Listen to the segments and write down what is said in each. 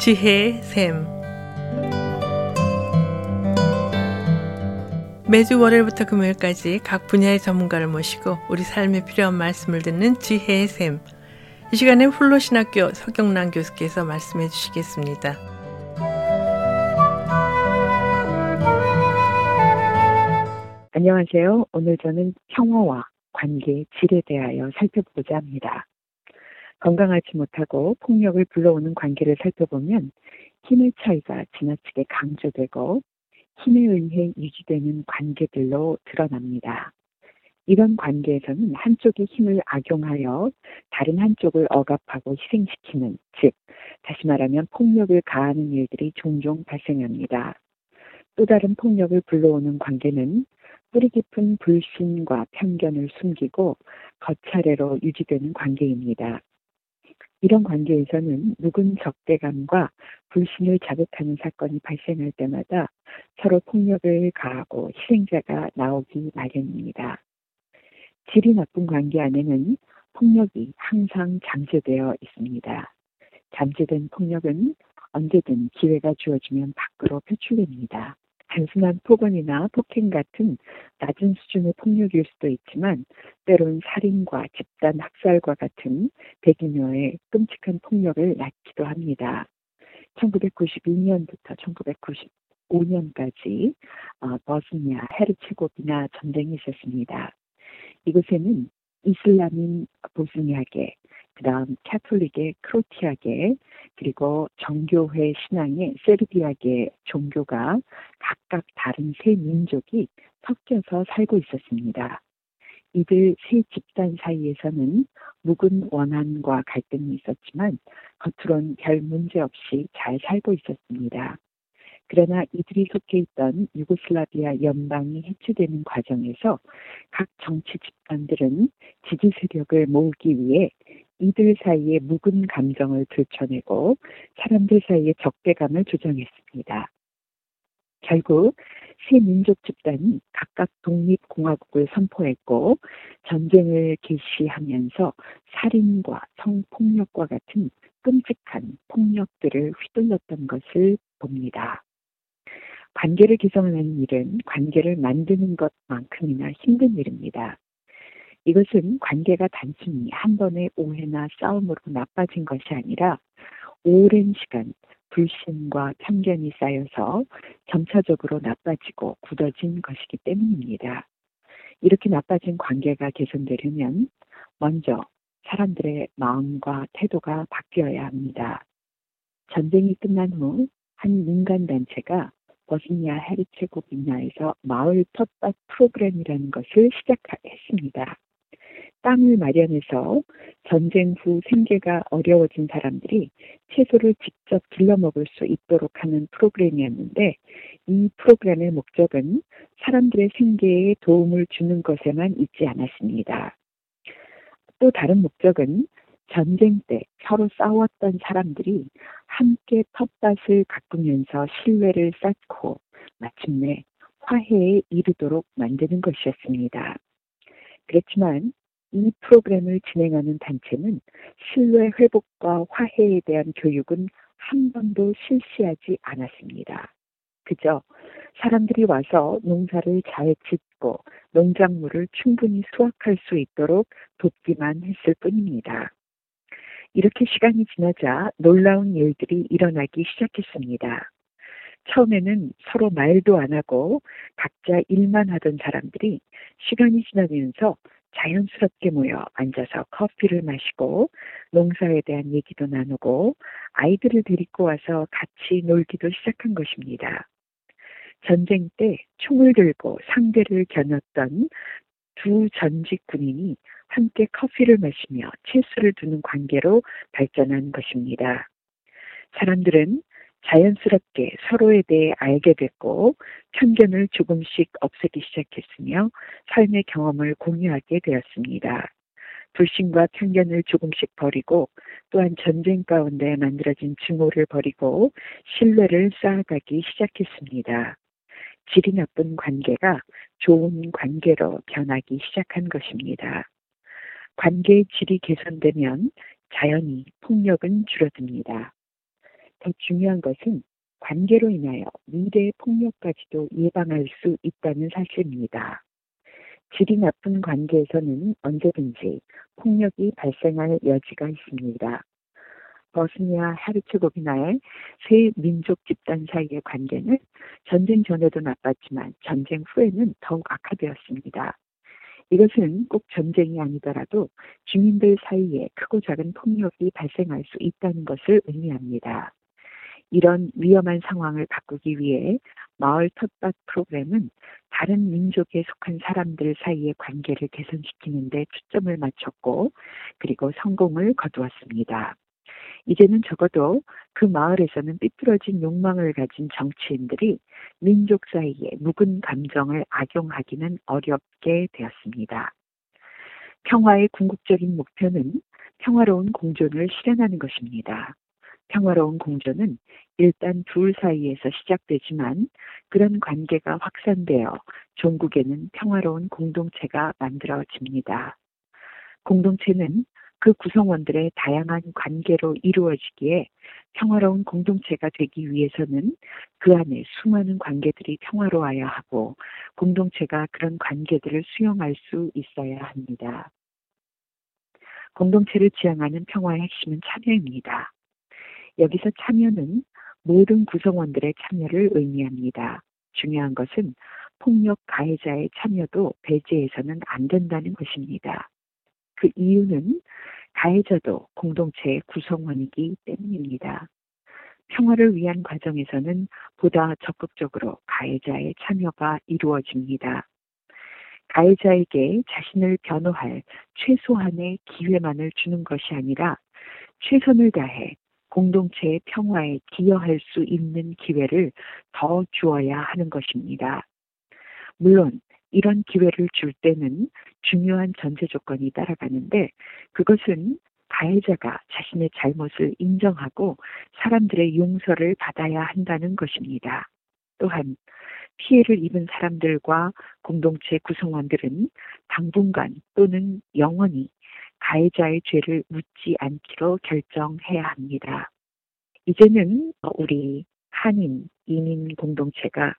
지혜의 샘 매주 월요일부터 금요일까지 각 분야의 전문가를 모시고 우리 삶에 필요한 말씀을 듣는 지혜의 샘. 이 시간에 훌로신학교 서경란 교수께서 말씀해 주시겠습니다. 안녕하세요. 오늘 저는 평화와 관계의 질에 대하여 살펴보고자 합니다. 건강하지 못하고 폭력을 불러오는 관계를 살펴보면 힘의 차이가 지나치게 강조되고 힘에 의해 유지되는 관계들로 드러납니다. 이런 관계에서는 한쪽이 힘을 악용하여 다른 한쪽을 억압하고 희생시키는, 즉, 다시 말하면 폭력을 가하는 일들이 종종 발생합니다. 또 다른 폭력을 불러오는 관계는 뿌리 깊은 불신과 편견을 숨기고 겉차례로 유지되는 관계입니다. 이런 관계에서는 묵은 적대감과 불신을 자극하는 사건이 발생할 때마다 서로 폭력을 가하고 희생자가 나오기 마련입니다. 질이 나쁜 관계 안에는 폭력이 항상 잠재되어 있습니다. 잠재된 폭력은 언제든 기회가 주어지면 밖으로 표출됩니다. 단순한 폭언이나 폭행 같은 낮은 수준의 폭력일 수도 있지만 때론 살인과 집단 학살과 같은 대규모의 끔찍한 폭력을 낳기도 합니다. 1992년부터 1995년까지 어, 버스니아 헤르체고비나 전쟁이 있었습니다. 이곳에는 이슬람인 보스니아계, 그 다음 캐톨릭의 크로티아계, 그리고 정교회 신앙의 세르비아계 종교가 각각 다른 세 민족이 섞여서 살고 있었습니다. 이들 세 집단 사이에서는 묵은 원한과 갈등이 있었지만 겉으론 별 문제 없이 잘 살고 있었습니다. 그러나 이들이 속해 있던 유고슬라비아 연방이 해체되는 과정에서 각 정치 집단들은 지지 세력을 모으기 위해 이들 사이에 묵은 감정을 들춰내고 사람들 사이에 적대감을 조정했습니다. 결국 세 민족 집단이 각각 독립공화국을 선포했고 전쟁을 개시하면서 살인과 성폭력과 같은 끔찍한 폭력들을 휘둘렀던 것을 봅니다. 관계를 개선하는 일은 관계를 만드는 것만큼이나 힘든 일입니다. 이것은 관계가 단순히 한 번의 오해나 싸움으로 나빠진 것이 아니라 오랜 시간 불신과 편견이 쌓여서 점차적으로 나빠지고 굳어진 것이기 때문입니다. 이렇게 나빠진 관계가 개선되려면 먼저 사람들의 마음과 태도가 바뀌어야 합니다. 전쟁이 끝난 후 한 민간단체가 버지니아 헤리체고비냐에서 마을 텃밭 프로그램이라는 것을 시작했습니다. 땅을 마련해서 전쟁 후 생계가 어려워진 사람들이 채소를 직접 길러 먹을 수 있도록 하는 프로그램이었는데 이 프로그램의 목적은 사람들의 생계에 도움을 주는 것에만 있지 않았습니다. 또 다른 목적은 전쟁 때 서로 싸웠던 사람들이 함께 텃밭을 가꾸면서 신뢰를 쌓고 마침내 화해에 이르도록 만드는 것이었습니다. 그렇지만 이 프로그램을 진행하는 단체는 신뢰 회복과 화해에 대한 교육은 한 번도 실시하지 않았습니다. 그저 사람들이 와서 농사를 잘 짓고 농작물을 충분히 수확할 수 있도록 돕기만 했을 뿐입니다. 이렇게 시간이 지나자 놀라운 일들이 일어나기 시작했습니다. 처음에는 서로 말도 안 하고 각자 일만 하던 사람들이 시간이 지나면서 자연스럽게 모여 앉아서 커피를 마시고 농사에 대한 얘기도 나누고 아이들을 데리고 와서 같이 놀기도 시작한 것입니다. 전쟁 때 총을 들고 상대를 겨눴던 두 전직 군인이 함께 커피를 마시며 채수를 두는 관계로 발전한 것입니다. 사람들은 자연스럽게 서로에 대해 알게 됐고 편견을 조금씩 없애기 시작했으며 삶의 경험을 공유하게 되었습니다. 불신과 편견을 조금씩 버리고 또한 전쟁 가운데 만들어진 증오를 버리고 신뢰를 쌓아가기 시작했습니다. 질이 나쁜 관계가 좋은 관계로 변하기 시작한 것입니다. 관계의 질이 개선되면 자연히 폭력은 줄어듭니다. 더 중요한 것은 관계로 인하여 미래 폭력까지도 예방할 수 있다는 사실입니다. 질이 나쁜 관계에서는 언제든지 폭력이 발생할 여지가 있습니다. 버스니아 헤르츠고비나의 세 민족 집단 사이의 관계는 전쟁 전에도 나빴지만 전쟁 후에는 더욱 악화되었습니다. 이것은 꼭 전쟁이 아니더라도 주민들 사이에 크고 작은 폭력이 발생할 수 있다는 것을 의미합니다. 이런 위험한 상황을 바꾸기 위해 마을 텃밭 프로그램은 다른 민족에 속한 사람들 사이의 관계를 개선시키는 데 초점을 맞췄고 그리고 성공을 거두었습니다. 이제는 적어도 그 마을에서는 삐뚤어진 욕망을 가진 정치인들이 민족 사이에 묵은 감정을 악용하기는 어렵게 되었습니다. 평화의 궁극적인 목표는 평화로운 공존을 실현하는 것입니다. 평화로운 공존은 일단 둘 사이에서 시작되지만 그런 관계가 확산되어 종국에는 평화로운 공동체가 만들어집니다. 공동체는 그 구성원들의 다양한 관계로 이루어지기에 평화로운 공동체가 되기 위해서는 그 안에 수많은 관계들이 평화로워야 하고 공동체가 그런 관계들을 수용할 수 있어야 합니다. 공동체를 지향하는 평화의 핵심은 참여입니다. 여기서 참여는 모든 구성원들의 참여를 의미합니다. 중요한 것은 폭력 가해자의 참여도 배제해서는 안 된다는 것입니다. 그 이유는 가해자도 공동체의 구성원이기 때문입니다. 평화를 위한 과정에서는 보다 적극적으로 가해자의 참여가 이루어집니다. 가해자에게 자신을 변호할 최소한의 기회만을 주는 것이 아니라 최선을 다해 공동체의 평화에 기여할 수 있는 기회를 더 주어야 하는 것입니다. 물론 이런 기회를 줄 때는 중요한 전제 조건이 따라가는데 그것은 가해자가 자신의 잘못을 인정하고 사람들의 용서를 받아야 한다는 것입니다. 또한 피해를 입은 사람들과 공동체 구성원들은 당분간 또는 영원히 가해자의 죄를 묻지 않기로 결정해야 합니다. 이제는 우리 한인 이민 공동체가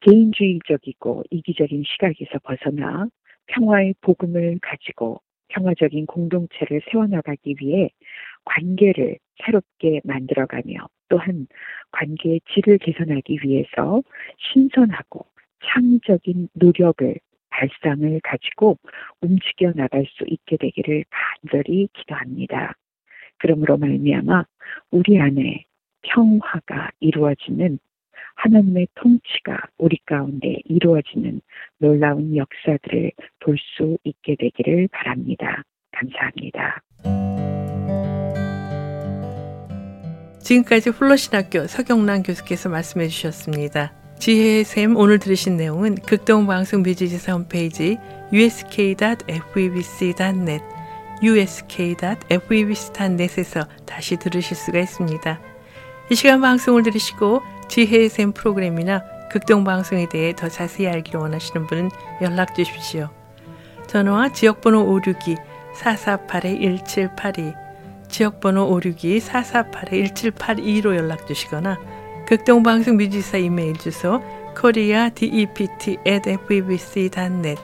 개인주의적이고 이기적인 시각에서 벗어나 평화의 복음을 가지고 평화적인 공동체를 세워나가기 위해 관계를 새롭게 만들어가며 또한 관계의 질을 개선하기 위해서 신선하고 창의적인 노력을 발상을 가지고 움직여 나갈 수 있게 되기를 간절히 기도합니다. 그러므로 말미암아 우리 안에 평화가 이루어지는 하나님의 통치가 우리 가운데 이루어지는 놀라운 역사들을 볼 수 있게 되기를 바랍니다. 감사합니다. 지금까지 훌러신학교 서경란 교수께서 말씀해 주셨습니다. 지혜의 샘 오늘 들으신 내용은 극동방송 뮤지지사 홈페이지 usk.febc.net usk.febc.net에서 다시 들으실 수가 있습니다. 이 시간 방송을 들으시고 지혜의 샘 프로그램이나 극동방송에 대해 더 자세히 알기를 원하시는 분은 연락 주십시오. 전화와 지역번호 562-448-1782 지역번호 562-448-1782로 연락 주시거나 극동방송 뮤지사 이메일 주소 koreadept@febc.net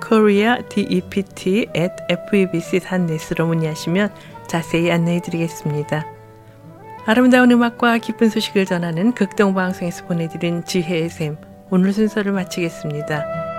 koreadept@febc.net으로 문의하시면 자세히 안내해 드리겠습니다. 아름다운 음악과 기쁜 소식을 전하는 극동방송에서 보내드린 지혜의 샘 오늘 순서를 마치겠습니다.